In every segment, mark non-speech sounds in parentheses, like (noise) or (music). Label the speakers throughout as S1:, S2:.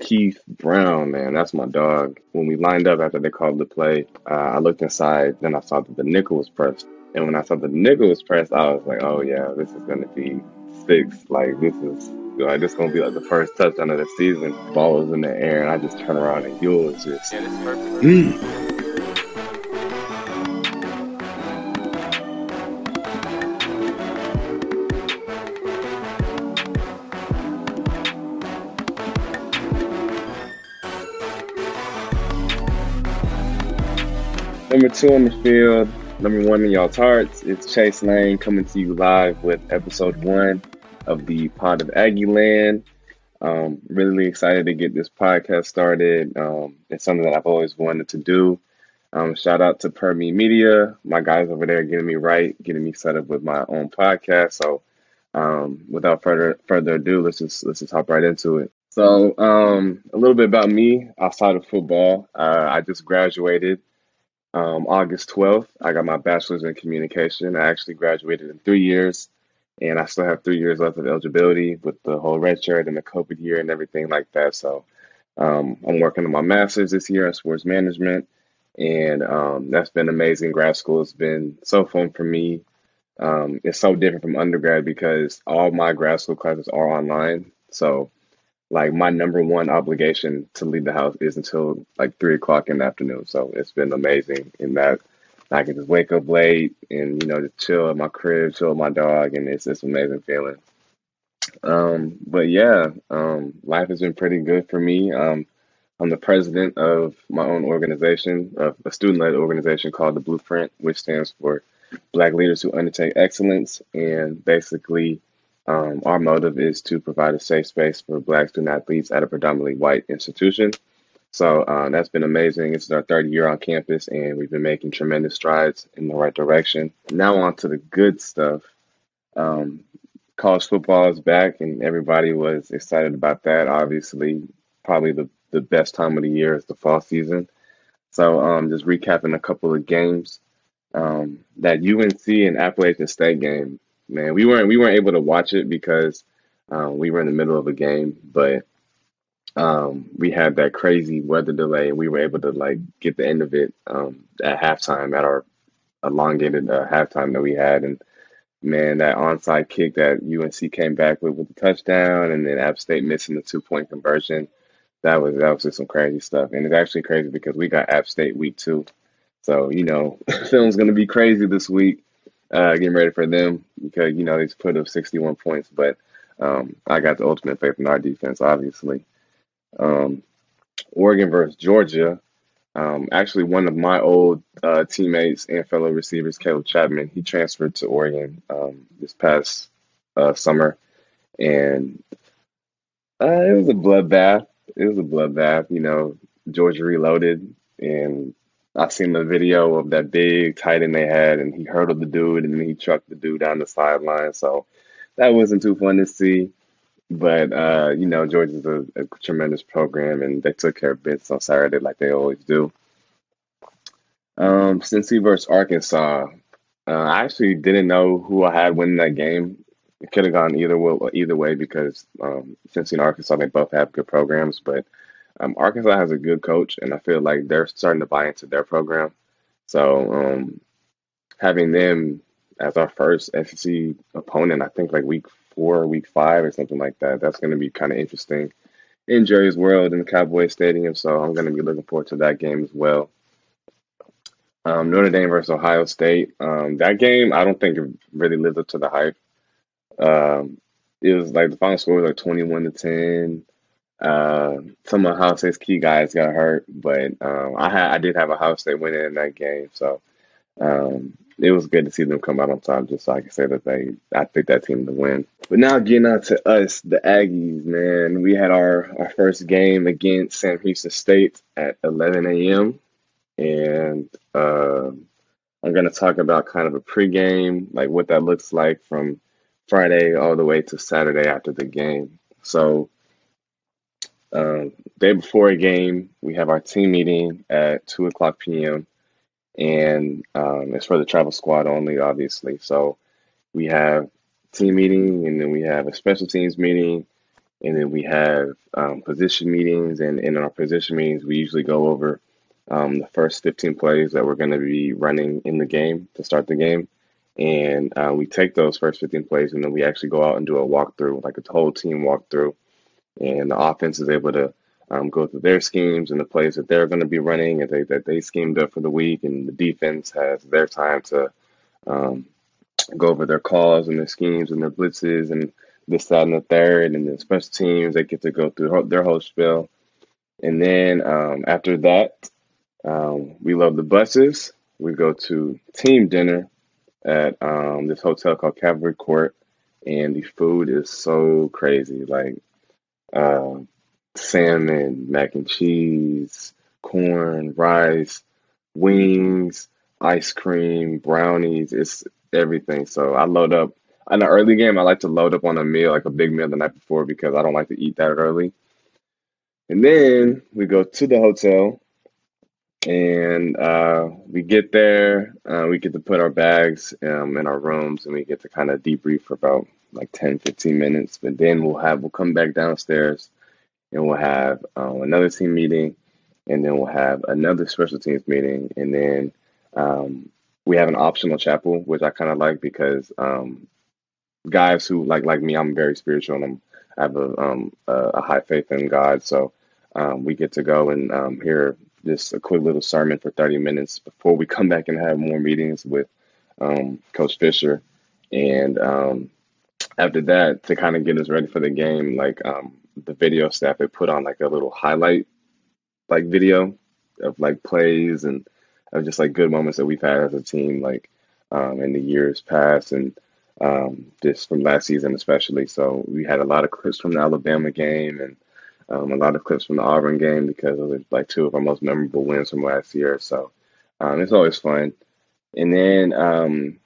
S1: Keith Brown, man, that's my dog. When we lined up after they called the play, uh, I looked inside, then I saw that the nickel was pressed. And when I saw the nickel was pressed, I was like, oh yeah, this is gonna be six. Like this is like this gonna be like the first touchdown of the season. Ball was in the air, and I just turn around and you was just. Mm. Two on the field, number one in y'all's hearts, it's Chase Lane coming to you live with episode one of the Pod of Aggieland. Um, really excited to get this podcast started. Um, it's something that I've always wanted to do. Um, shout out to Permi Media, my guys over there getting me right, getting me set up with my own podcast. So, um, without further further ado, let's just let's just hop right into it. So, um, a little bit about me outside of football. Uh, I just graduated um, August 12th, I got my bachelor's in communication. I actually graduated in three years, and I still have three years left of eligibility with the whole red shirt and the COVID year and everything like that. So um, I'm working on my master's this year in sports management, and um, that's been amazing. Grad school has been so fun for me. Um, it's so different from undergrad because all my grad school classes are online. So like my number one obligation to leave the house is until like three o'clock in the afternoon. So it's been amazing in that I can just wake up late and you know just chill at my crib, chill with my dog, and it's just amazing feeling. Um, but yeah, um, life has been pretty good for me. Um, I'm the president of my own organization, of a student-led organization called the Blueprint, which stands for Black Leaders Who Undertake Excellence, and basically um, our motive is to provide a safe space for Black student athletes at a predominantly white institution. So uh, that's been amazing. It's our third year on campus, and we've been making tremendous strides in the right direction. Now, on to the good stuff. Um, college football is back, and everybody was excited about that. Obviously, probably the, the best time of the year is the fall season. So, um, just recapping a couple of games. Um, that UNC and Appalachian State game man, we weren't we weren't able to watch it because um, we were in the middle of a game, but um, we had that crazy weather delay, and we were able to like get the end of it um, at halftime at our elongated uh, halftime that we had, and man, that onside kick that UNC came back with with the touchdown, and then App State missing the two point conversion. That was that was just some crazy stuff, and it's actually crazy because we got App State week two, so you know, (laughs) film's gonna be crazy this week uh, getting ready for them because you know they put up 61 points. But um, I got the ultimate faith in our defense, obviously. Um, Oregon versus Georgia. Um, actually, one of my old uh, teammates and fellow receivers, Caleb Chapman, he transferred to Oregon um, this past uh, summer, and uh, it was a bloodbath. It was a bloodbath. You know, Georgia reloaded, and I seen the video of that big tight end they had, and he hurdled the dude, and then he trucked the dude down the sideline. So that wasn't too fun to see. But uh, you know, Georgia's a, a tremendous program, and they took care of business on Saturday like they always do. Um, Cincy versus Arkansas. Uh, I actually didn't know who I had winning that game. It could have gone either way, either way because um, Cincy and Arkansas they both have good programs, but um, Arkansas has a good coach, and I feel like they're starting to buy into their program. So um, having them as our first SEC opponent, I think like week four, week five, or something like that, that's going to be kind of interesting in Jerry's World in the Cowboy Stadium. So I'm going to be looking forward to that game as well. Um, Notre Dame versus Ohio State. Um, that game, I don't think it really lived up to the hype. Um, it was like the final score was like 21 to 10. Uh, some of State's key guys got hurt, but um, I had I did have a house that went in that game, so um, it was good to see them come out on top. Just so I can say that they I picked that team to win. But now getting on to us, the Aggies, man, we had our our first game against Sam Houston State at 11 a.m. and uh, I'm gonna talk about kind of a pregame, like what that looks like from Friday all the way to Saturday after the game. So um, day before a game, we have our team meeting at two o'clock p.m. and um, it's for the travel squad only, obviously. So we have team meeting, and then we have a special teams meeting, and then we have um, position meetings. And, and in our position meetings, we usually go over um, the first 15 plays that we're going to be running in the game to start the game. And uh, we take those first 15 plays and then we actually go out and do a walkthrough, like a whole team walkthrough. And the offense is able to um, go through their schemes and the plays that they're going to be running and they, that they schemed up for the week. And the defense has their time to um, go over their calls and their schemes and their blitzes and this, that, and the third. And the special teams, they get to go through their whole spiel. And then um, after that, um, we love the buses. We go to team dinner at um, this hotel called Cavalry Court, and the food is so crazy. Like uh, salmon, mac and cheese, corn, rice, wings, ice cream, brownies. It's everything. So I load up. In the early game, I like to load up on a meal, like a big meal the night before, because I don't like to eat that early. And then we go to the hotel and uh, we get there. Uh, we get to put our bags um, in our rooms and we get to kind of debrief for about like 10, 15 minutes. But then we'll have, we'll come back downstairs and we'll have um, another team meeting and then we'll have another special teams meeting. And then um, we have an optional chapel, which I kind of like because um, guys who like like me, I'm very spiritual and I'm, I have a, um, a, a high faith in God. So um, we get to go and hear just a quick little sermon for 30 minutes before we come back and have more meetings with Coach Fisher. And um, after that, to kind of get us ready for the game, like um, the video staff had put on like a little highlight like video of like plays and of just like good moments that we've had as a team, like um, in the years past and um, just from last season especially. So we had a lot of clips from the Alabama game and um, a lot of clips from the Auburn game because those are like two of our most memorable wins from last year. So um, it's always fun. And then um,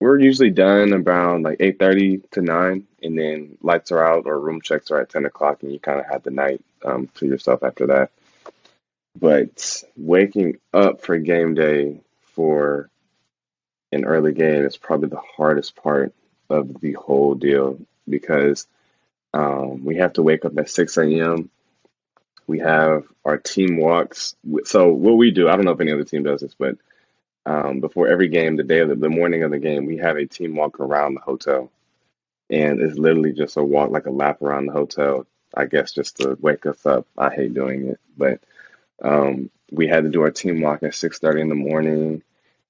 S1: we're usually done around like eight thirty to nine, and then lights are out or room checks are at ten o'clock, and you kind of have the night um, to yourself after that. But waking up for game day for an early game is probably the hardest part of the whole deal because um, we have to wake up at 6 a.m. We have our team walks. So what we do, I don't know if any other team does this, but um, before every game, the day of the, the morning of the game, we have a team walk around the hotel, and it's literally just a walk, like a lap around the hotel. I guess just to wake us up. I hate doing it, but um, we had to do our team walk at 6:30 in the morning,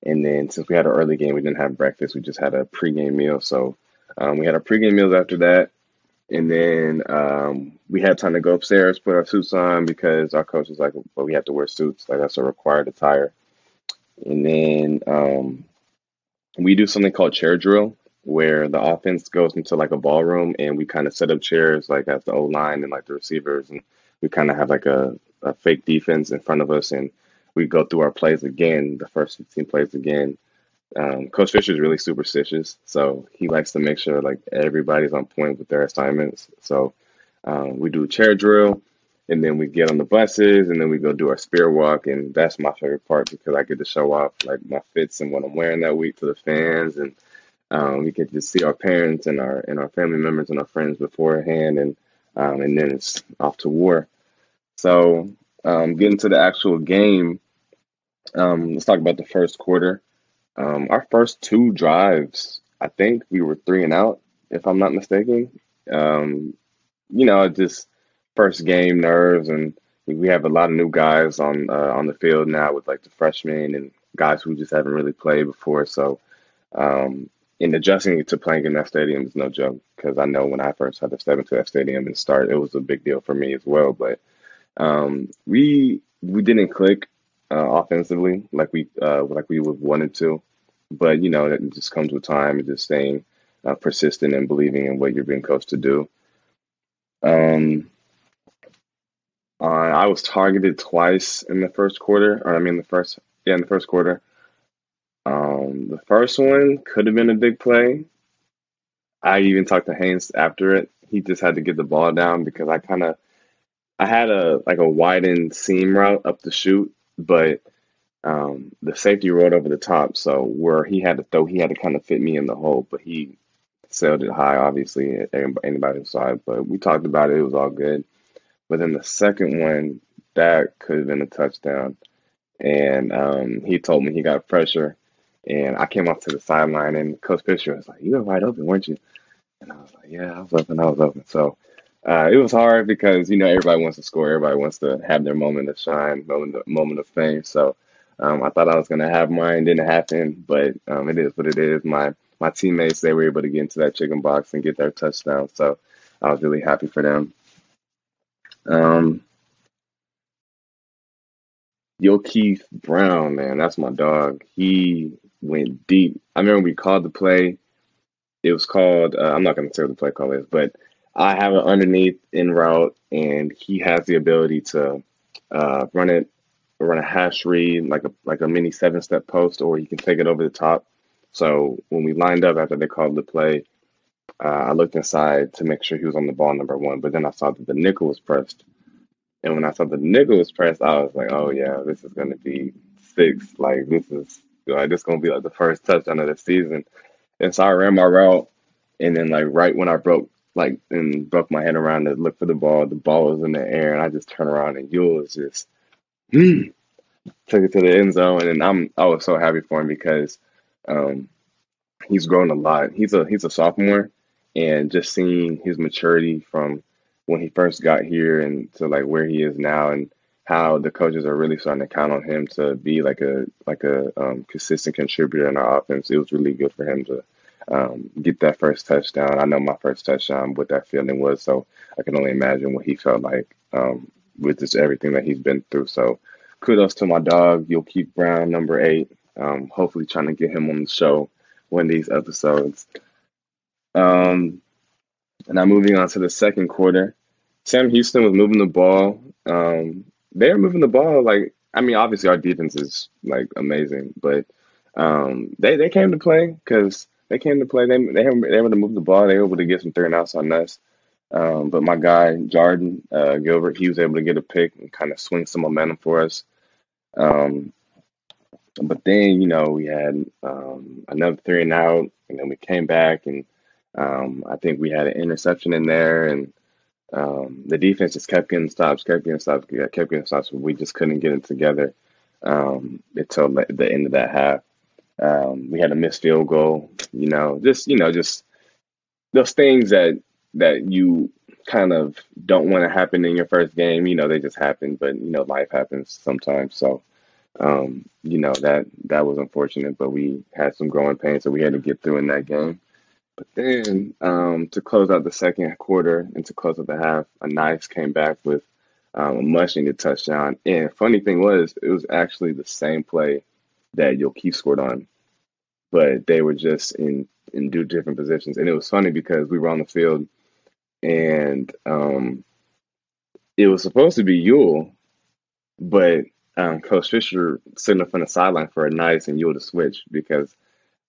S1: and then since we had an early game, we didn't have breakfast. We just had a pregame meal. So um, we had our pregame meals after that, and then um, we had time to go upstairs, put our suits on because our coach was like, well, we have to wear suits. Like that's a required attire. And then um, we do something called chair drill where the offense goes into like a ballroom and we kind of set up chairs like at the O line and like the receivers. And we kind of have like a, a fake defense in front of us. And we go through our plays again, the first 15 plays again um, Coach Fisher is really superstitious, so he likes to make sure like everybody's on point with their assignments. So um, we do chair drill, and then we get on the buses, and then we go do our spear walk, and that's my favorite part because I get to show off like my fits and what I'm wearing that week to the fans, and um, we get to see our parents and our and our family members and our friends beforehand, and um, and then it's off to war. So um, getting to the actual game, um, let's talk about the first quarter. Um, our first two drives, I think we were three and out, if I'm not mistaken. Um, you know, just first game nerves, and we have a lot of new guys on uh, on the field now with like the freshmen and guys who just haven't really played before. So, um, in adjusting to playing in that stadium is no joke because I know when I first had to step into that stadium and start, it was a big deal for me as well. But um, we we didn't click uh, offensively like we uh, like we would wanted to. But you know, it just comes with time and just staying uh, persistent and believing in what you're being coached to do. Um, uh, I was targeted twice in the first quarter, or I mean, the first yeah, in the first quarter. Um, the first one could have been a big play. I even talked to Haynes after it. He just had to get the ball down because I kind of I had a like a widened seam route up the shoot, but um, the safety rolled over the top, so where he had to throw, he had to kind of fit me in the hole. But he sailed it high, obviously, anybody saw it, but we talked about it. It was all good. But then the second one, that could have been a touchdown. And um, he told me he got pressure. And I came off to the sideline, and Coach Fisher was like, You were wide open, weren't you? And I was like, Yeah, I was open, I was open. So uh, it was hard because, you know, everybody wants to score, everybody wants to have their moment of shine, moment of, moment of fame. So um, I thought I was going to have mine, didn't happen, but um, it is what it is. My my teammates, they were able to get into that chicken box and get their touchdown. So I was really happy for them. Um, Yulkeith Brown, man, that's my dog. He went deep. I remember we called the play. It was called. Uh, I'm not going to say what the play call is, but I have it underneath in route, and he has the ability to uh, run it, run a hash read like a like a mini seven step post, or he can take it over the top. So when we lined up after they called the play, uh, I looked inside to make sure he was on the ball number one, but then I saw that the nickel was pressed. And when I saw the nickel was pressed, I was like, "Oh yeah, this is gonna be six. Like this is like this gonna be like the first touchdown of the season." And so I ran my route, and then like right when I broke like and broke my head around to look for the ball, the ball was in the air, and I just turned around and Yule was just mm, took it to the end zone, and I'm I was so happy for him because um, he's grown a lot. He's a he's a sophomore, and just seeing his maturity from when he first got here and to like where he is now and how the coaches are really starting to count on him to be like a like a um, consistent contributor in our offense. It was really good for him to um, get that first touchdown. I know my first touchdown, what that feeling was, so I can only imagine what he felt like um, with just everything that he's been through. So kudos to my dog, Yulkeith Brown, number eight. Um, hopefully, trying to get him on the show one of these episodes. Um, and now moving on to the second quarter. Sam Houston was moving the ball. Um, they were moving the ball like I mean, obviously our defense is like amazing, but um, they they came to play because they came to play. They they were, able to move the ball. They were able to get some three and outs on us. Um, but my guy Jordan uh, Gilbert, he was able to get a pick and kind of swing some momentum for us. Um, but then you know we had um, another three and out, and then we came back, and um, I think we had an interception in there, and um, the defense just kept getting stops, kept getting stops, kept getting stops. But we just couldn't get it together um, until the end of that half. Um, we had a missed field goal. You know, just you know, just those things that that you kind of don't want to happen in your first game. You know, they just happen. But you know, life happens sometimes. So, um, you know that that was unfortunate. But we had some growing pains that we had to get through in that game. But then um, to close out the second quarter and to close out the half, Ainias came back with um, a much needed touchdown. And funny thing was, it was actually the same play that Yulkeith scored on, but they were just in in two different positions. And it was funny because we were on the field, and um, it was supposed to be Yule, but um, Coach Fisher signaled from the sideline for Ainias and Yule to switch because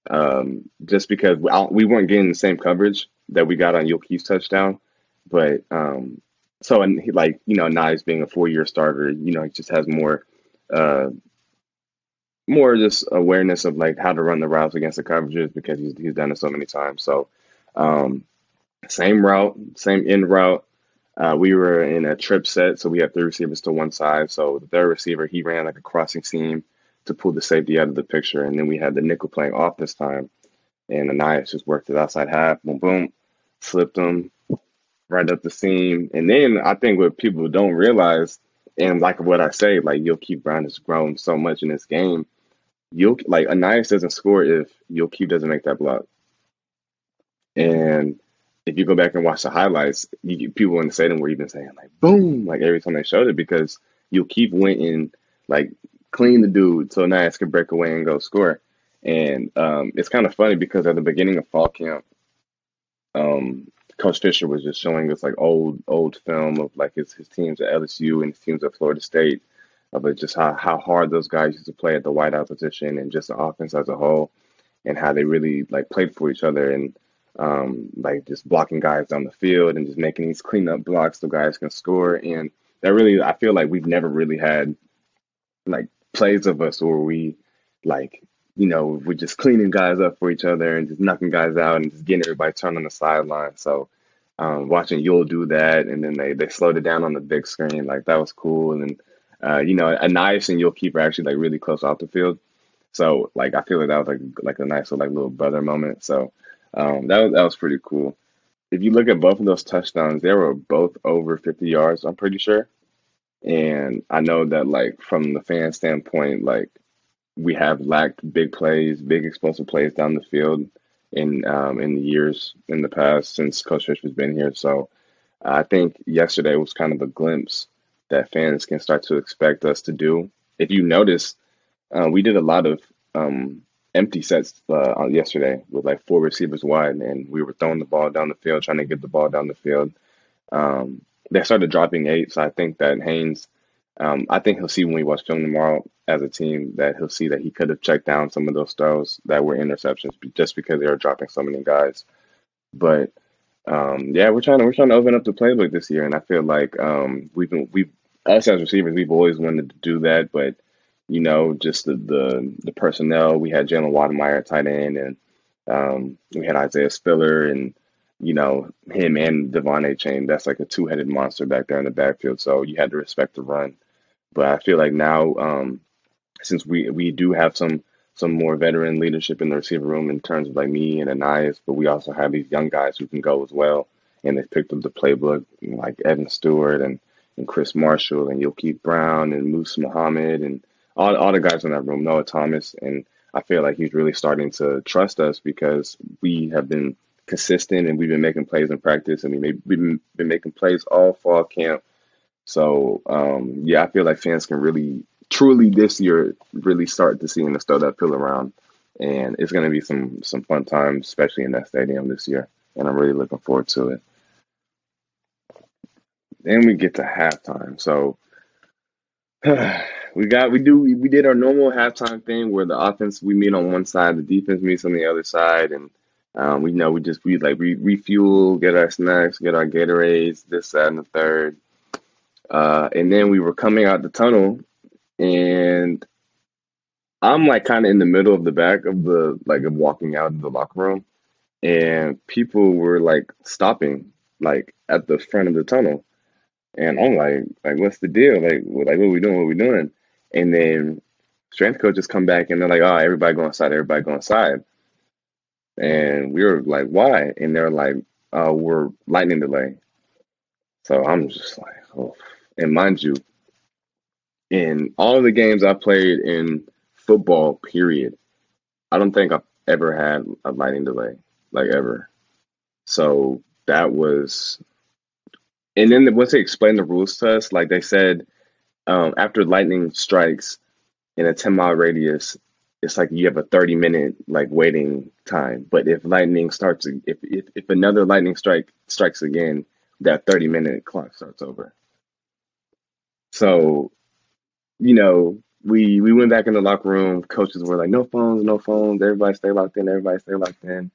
S1: um, just because we weren't getting the same coverage that we got on Yulkeith's touchdown. But um, so, and he, like, you know, Ainias being a four year starter, you know, he just has more, uh, more just awareness of like how to run the routes against the coverages because he's, he's done it so many times. So, um, same route, same end route. Uh, we were in a trip set, so we had three receivers to one side. So the third receiver, he ran like a crossing seam to pull the safety out of the picture. And then we had the nickel playing off this time. And Ainias just worked it outside half, boom, boom, slipped them right up the seam. And then I think what people don't realize, and like what I say, like Yulkeith Brown has grown so much in this game. You'll like Ainias doesn't score if Yulkeith doesn't make that block. And if you go back and watch the highlights, you, people in the stadium were even saying like boom, like every time they showed it because Yulkeith went in like clean the dude so Nias can break away and go score. And um, it's kind of funny because at the beginning of fall camp, um, Coach Fisher was just showing us like old old film of like his, his teams at LSU and his teams at Florida State, of just how, how hard those guys used to play at the wideout position and just the offense as a whole, and how they really like played for each other and um, like just blocking guys down the field and just making these cleanup blocks so guys can score. And that really, I feel like we've never really had like plays of us where we like you know, we're just cleaning guys up for each other and just knocking guys out and just getting everybody turned on the sideline. So um, watching Yule do that, and then they they slowed it down on the big screen, like that was cool. And then uh, you know, Ainias and Yule keeper actually like really close off the field. So like I feel like that was like like a nice little, like little brother moment. So um, that was that was pretty cool. If you look at both of those touchdowns, they were both over 50 yards. I'm pretty sure. And I know that like from the fan standpoint, like we have lacked big plays, big explosive plays down the field in um, in the years in the past since Coach Fish has been here. So I think yesterday was kind of a glimpse that fans can start to expect us to do. If you notice, uh, we did a lot of um, empty sets uh, yesterday with like four receivers wide, and we were throwing the ball down the field, trying to get the ball down the field. Um, they started dropping eight, so I think that Haynes um, I think he'll see when we watch film tomorrow as a team that he'll see that he could have checked down some of those throws that were interceptions just because they were dropping so many guys. But um, yeah, we're trying to we're trying to open up the playbook this year, and I feel like um, we've been we've us as receivers we've always wanted to do that, but you know just the the, the personnel we had Jalen Wydermyer tight end, and um, we had Isaiah Spiller and you know, him and De'Von Achane, that's like a two headed monster back there in the backfield. So you had to respect the run. But I feel like now, um, since we we do have some some more veteran leadership in the receiver room in terms of like me and Ainias, but we also have these young guys who can go as well. And they picked up the playbook, like Evan Stewart and, and Chris Marshall and Yulkeith Brown and Moose Muhammad and all, all the guys in that room, Noah Thomas. And I feel like he's really starting to trust us because we have been consistent and we've been making plays in practice and we may, we've been, been making plays all fall camp so um, yeah, I feel like fans can really, truly this year, really start to seeing us throw that pill around, and it's going to be some some fun times, especially in that stadium this year. And I'm really looking forward to it. Then we get to halftime, so (sighs) we got we do we, we did our normal halftime thing where the offense we meet on one side, the defense meets on the other side, and um, we know we just we like we refuel, get our snacks, get our Gatorades, this, that, and the third uh, and then we were coming out the tunnel, and I'm like kind of in the middle of the back of the like of walking out of the locker room, and people were like stopping like at the front of the tunnel, and I'm like, like what's the deal? Like, like what are we doing? What are we doing? And then strength coaches come back and they're like, oh, everybody go inside, everybody go inside. And we were like, why? And they're like, uh, we're lightning delay. So I'm just like, oh and mind you, in all the games I played in football, period, I don't think I've ever had a lightning delay, like ever. So that was, and then once they explained the rules to us, like they said, um, after lightning strikes in a 10 mile radius, it's like you have a 30 minute like waiting time. But if lightning starts, if, if, if another lightning strike strikes again, that 30 minute clock starts over. So, you know, we we went back in the locker room. Coaches were like, "No phones, no phones. Everybody stay locked in. Everybody stay locked in."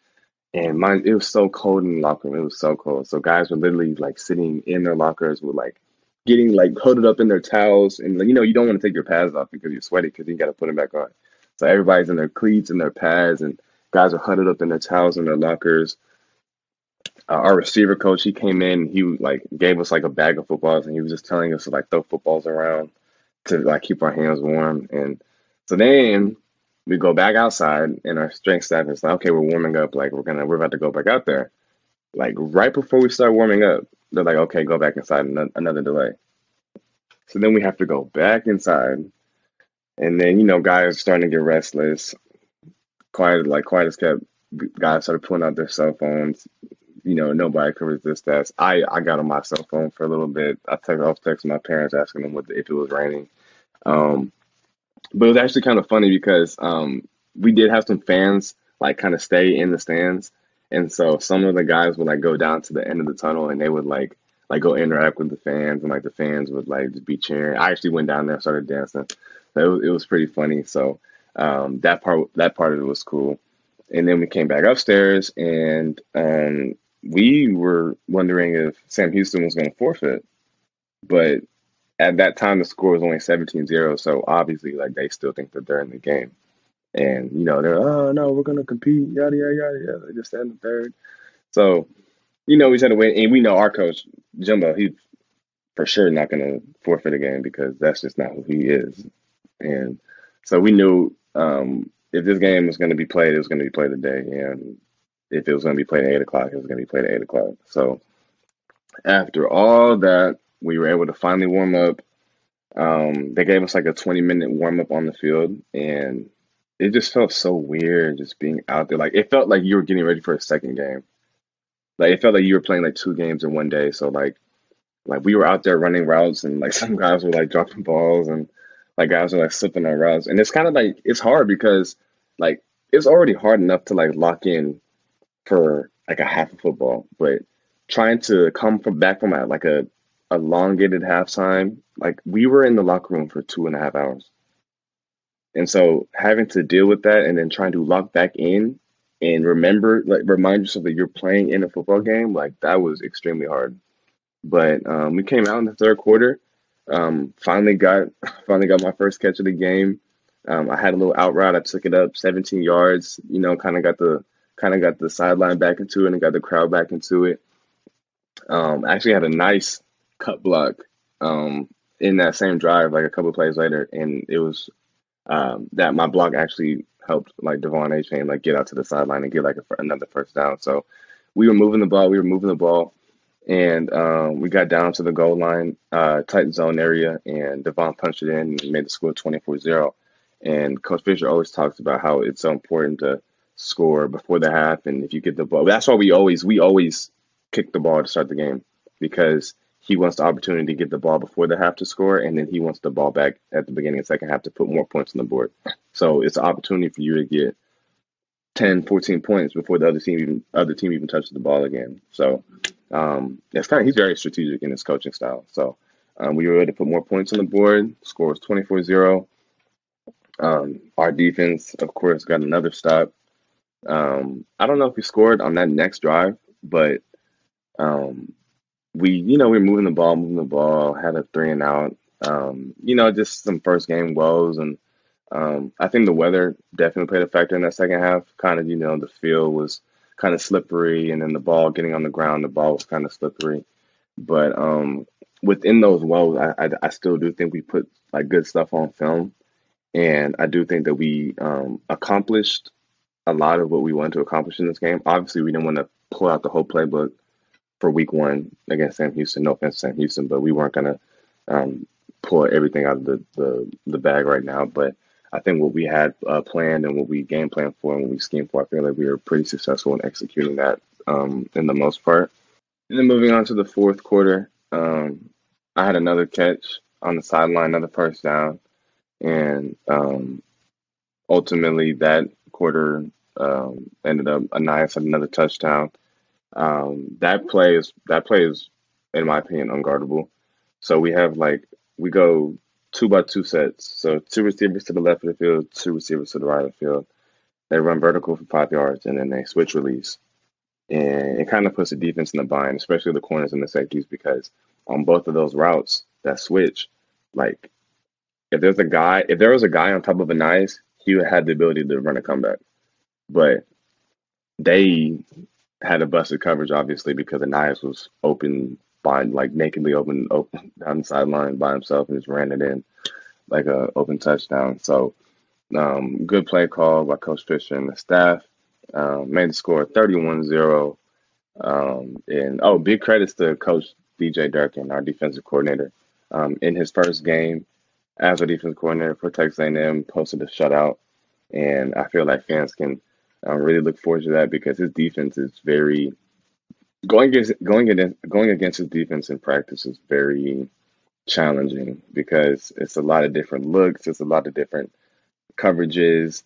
S1: And mine, it was so cold in the locker room. It was so cold. So guys were literally like sitting in their lockers with like getting like hooded up in their towels, and like you know you don't want to take your pads off because you're sweaty because you got to put them back on. So everybody's in their cleats and their pads, and guys are huddled up in their towels in their lockers. Uh, our receiver coach he came in he like gave us like a bag of footballs and he was just telling us to like throw footballs around to like keep our hands warm. And so then we go back outside and our strength staff is like okay we're warming up. Like we're gonna we're about to go back out there. Like right before we start warming up they're like okay go back inside. Another delay. So then we have to go back inside and then you know guys starting to get restless quiet like quiet as kept guys started pulling out their cell phones you know, nobody could resist that. I, I got on my cell phone for a little bit. I text, I was texting my parents asking them what if it was raining. Um, but it was actually kind of funny because um, we did have some fans like kind of stay in the stands, and so some of the guys would like go down to the end of the tunnel and they would like like go interact with the fans and like the fans would like just be cheering. I actually went down there started dancing. It was, it was pretty funny. So um, that part that part of it was cool. And then we came back upstairs and um, we were wondering if Sam Houston was going to forfeit, but at that time the score was only 17-0, so obviously like they still think that they're in the game. And you know they're oh no we're gonna compete yada yada yada yada. They just the third. So you know we said to win, and we know our coach Jimbo he's for sure not gonna forfeit a game because that's just not who he is. And so we knew um, if this game was going to be played, it was going to be played today, and if it was going to be played at eight o'clock, it was going to be played at eight o'clock. So after all that, we were able to finally warm up. Um, they gave us like a 20 minute warm up on the field, and it just felt so weird just being out there. Like it felt like you were getting ready for a second game. Like it felt like you were playing like two games in one day. So like, like we were out there running routes, and like (laughs) some guys were like dropping balls, and like guys are like slipping on routes, and it's kind of like it's hard because like it's already hard enough to like lock in for like a half of football, but trying to come from back from a, like a elongated halftime, like we were in the locker room for two and a half hours. And so having to deal with that and then trying to lock back in and remember, like remind yourself that you're playing in a football game, like that was extremely hard. But um, we came out in the third quarter. Um, finally got (laughs) finally got my first catch of the game. Um, I had a little out route. I took it up 17 yards. You know, kind of got the kind of got the sideline back into it and got the crowd back into it. Um, I actually had a nice cut block um, in that same drive, like a couple plays later, and it was um, that my block actually helped like De'Von Achane like get out to the sideline and get like a, another first down. So we were moving the ball, we were moving the ball, and um, we got down to the goal line, uh, tight zone area, and Devon punched it in and made the score 24-0. And Coach Fisher always talks about how it's so important to score before the half, and if you get the ball, that's why we always we always kick the ball to start the game because he wants the opportunity to get the ball before the half to score, and then he wants the ball back at the beginning of the second half to put more points on the board. So it's an opportunity for you to get 10, 14 points before the other team even other team even touches the ball again. So um, it's kind of he's very strategic in his coaching style. So um, we were able to put more points on the board. Score was 24-0. Um, our defense, of course, got another stop. Um, I don't know if we scored on that next drive, but um, we, you know, we were moving the ball, moving the ball, had a three and out. Um, you know, just some first game woes, and um, I think the weather definitely played a factor in that second half. Kind of, you know, the field was kind of slippery, and then the ball getting on the ground, the ball was kind of slippery. But um, within those woes, I, I, I still do think we put like good stuff on film, and I do think that we um, accomplished a lot of what we wanted to accomplish in this game. Obviously, we didn't want to pull out the whole playbook for week one against Sam Houston. No offense Sam Houston, but we weren't going to um, pull everything out of the, the, the bag right now. But I think what we had uh, planned and what we game planned for and what we schemed for, I feel like we were pretty successful in executing that um, in the most part. And then moving on to the fourth quarter, um, I had another catch on the sideline, another first down. And um, ultimately, that quarter um, ended up Ainias had another touchdown. Um, that play is that play is, in my opinion, unguardable. So we have like we go two by two sets. So two receivers to the left of the field, two receivers to the right of the field. They run vertical for five yards and then they switch release. And it kind of puts the defense in the bind, especially the corners and the safeties, because on both of those routes, that switch, like if there's a guy, if there was a guy on top of Ainias, he had the ability to run a comeback. But they had a busted coverage, obviously, because Ainias was open by like nakedly open open down the sideline by himself and just ran it in like a open touchdown. So um, good play call by Coach Fisher and the staff. Um, made the score 31-0. Um, and oh, big credits to Coach DJ Durkin, our defensive coordinator. Um, in his first game as a defensive coordinator for Texas A&M, posted a shutout, and I feel like fans can I really look forward to that because his defense is very going against going against going against his defense in practice is very challenging because it's a lot of different looks, it's a lot of different coverages.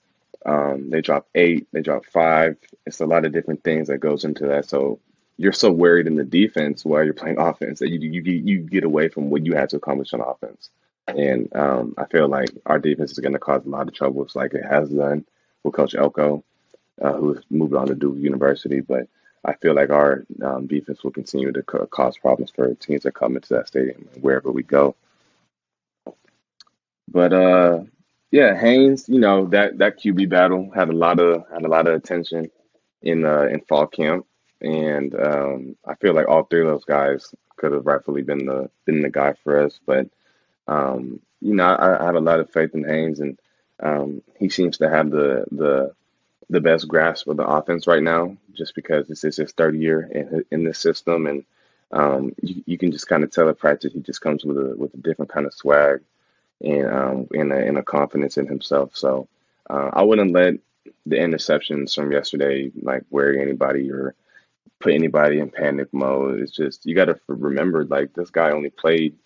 S1: Um, they drop eight, they drop five. It's a lot of different things that goes into that. So you're so worried in the defense while you're playing (laughs) offense that you you you get away from what you had to accomplish on offense. And um, I feel like our defense is going to cause a lot of troubles, like it has done with Coach Elko uh, moved on to Duke University. But I feel like our um, defense will continue to ca- cause problems for teams that come into that stadium wherever we go. But uh, yeah, Haynes, you know that that QB battle had a lot of had a lot of attention in uh, in fall camp, and um, I feel like all three of those guys could have rightfully been the been the guy for us. But um, you know, I, I have a lot of faith in Haynes, and um, he seems to have the the the best grasp of the offense right now, just because this is his third year in in this system, and um, you, you can just kind of tell at practice he just comes with a with a different kind of swag and um, and, a, a confidence in himself. So uh, I wouldn't let the interceptions from yesterday like worry anybody or put anybody in panic mode. It's just you got to remember like this guy only played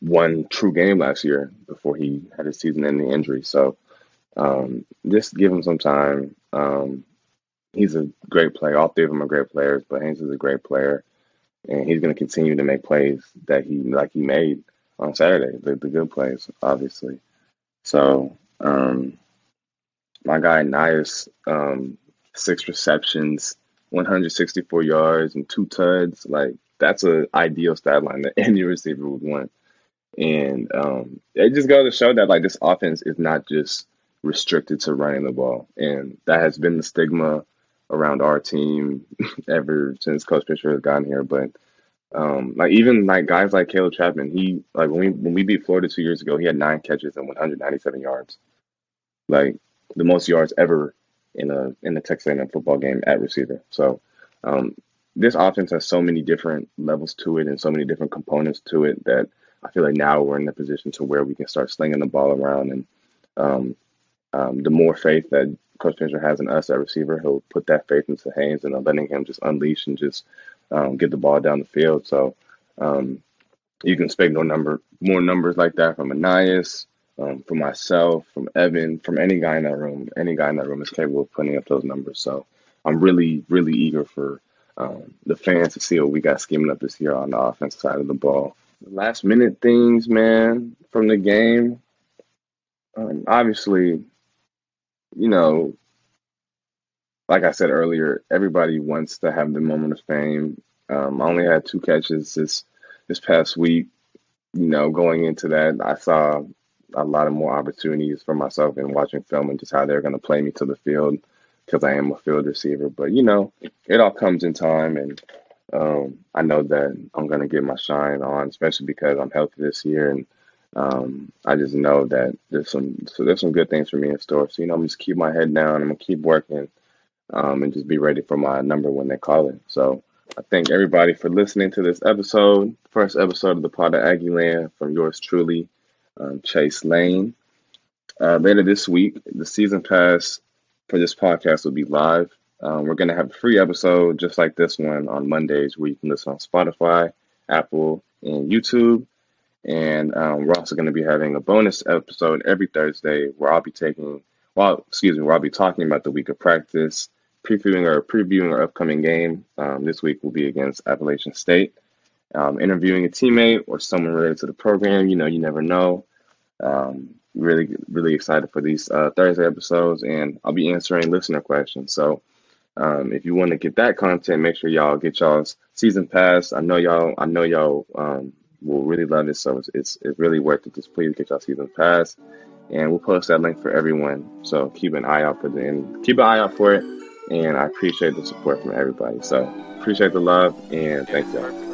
S1: one true game last year before he had a season-ending injury. So um, just give him some time. Um, he's a great player. All three of them are great players, but Haynes is a great player, and he's going to continue to make plays that he like he made on Saturday, the, the good plays, obviously. So um, my guy Ainias, um, six receptions, 164 yards, and two tuds. Like that's an ideal stat line that (laughs) any receiver would want. And um, it just goes to show that like this offense is not just restricted to running the ball, and that has been the stigma around our team (laughs) ever since Coach Fisher has gotten here. But um, like even like guys like Caleb Chapman, he like when we when we beat Florida two years ago, he had nine catches and 197 yards, like the most yards ever in a in the Texas A&M football game at receiver. So um, this offense has so many different levels to it and so many different components to it that I feel like now we're in the position to where we can start slinging the ball around and um, um, the more faith that Coach Fisher has in us at receiver, he'll put that faith into Haynes and letting him just unleash and just um, get the ball down the field. So um, you can expect no number more numbers like that from Ainias, um, from myself, from Evan, from any guy in that room. Any guy in that room is capable of putting up those numbers. So I'm really, really eager for um, the fans to see what we got scheming up this year on the offensive side of the ball. The last minute things, man, from the game. Um, obviously, you know, like I said earlier, everybody wants to have the moment of fame. Um, I only had two catches this this past week. You know, going into that, I saw a lot of more opportunities for myself in watching film and just how they're going to play me to the field because I am a field receiver. But you know, it all comes in time, and um, I know that I'm going to get my shine on, especially because I'm healthy this year, and um, I just know that there's some so there's some good things for me in store. So you know, I'm just keep my head down. I'm gonna keep working um, and just be ready for my number when they call it. So I thank everybody for listening to this episode, first episode of the Pod of Aggieland from yours truly, um, Chase Lane. Uh, later this week, the season pass for this podcast will be live. Um, we're going to have a free episode just like this one on Mondays where you can listen on Spotify, Apple, and YouTube. And um, we're also going to be having a bonus episode every Thursday where I'll be taking, well, excuse me, where I'll be talking about the week of practice, previewing or previewing our upcoming game. Um, this week will be against Appalachian State. Um, interviewing a teammate or someone related to the program. You know, you never know. Um, really, really excited for these uh, Thursday episodes, and I'll be answering listener questions. So, um, if you want to get that content, make sure y'all get y'all's season pass. I know y'all. I know y'all um, will really love it. So it's, it's, really worth it. Just please get y'all season pass, and we'll post that link for everyone. So keep an eye out for the and keep an eye out for it. And I appreciate the support from everybody. So appreciate the love and thanks y'all.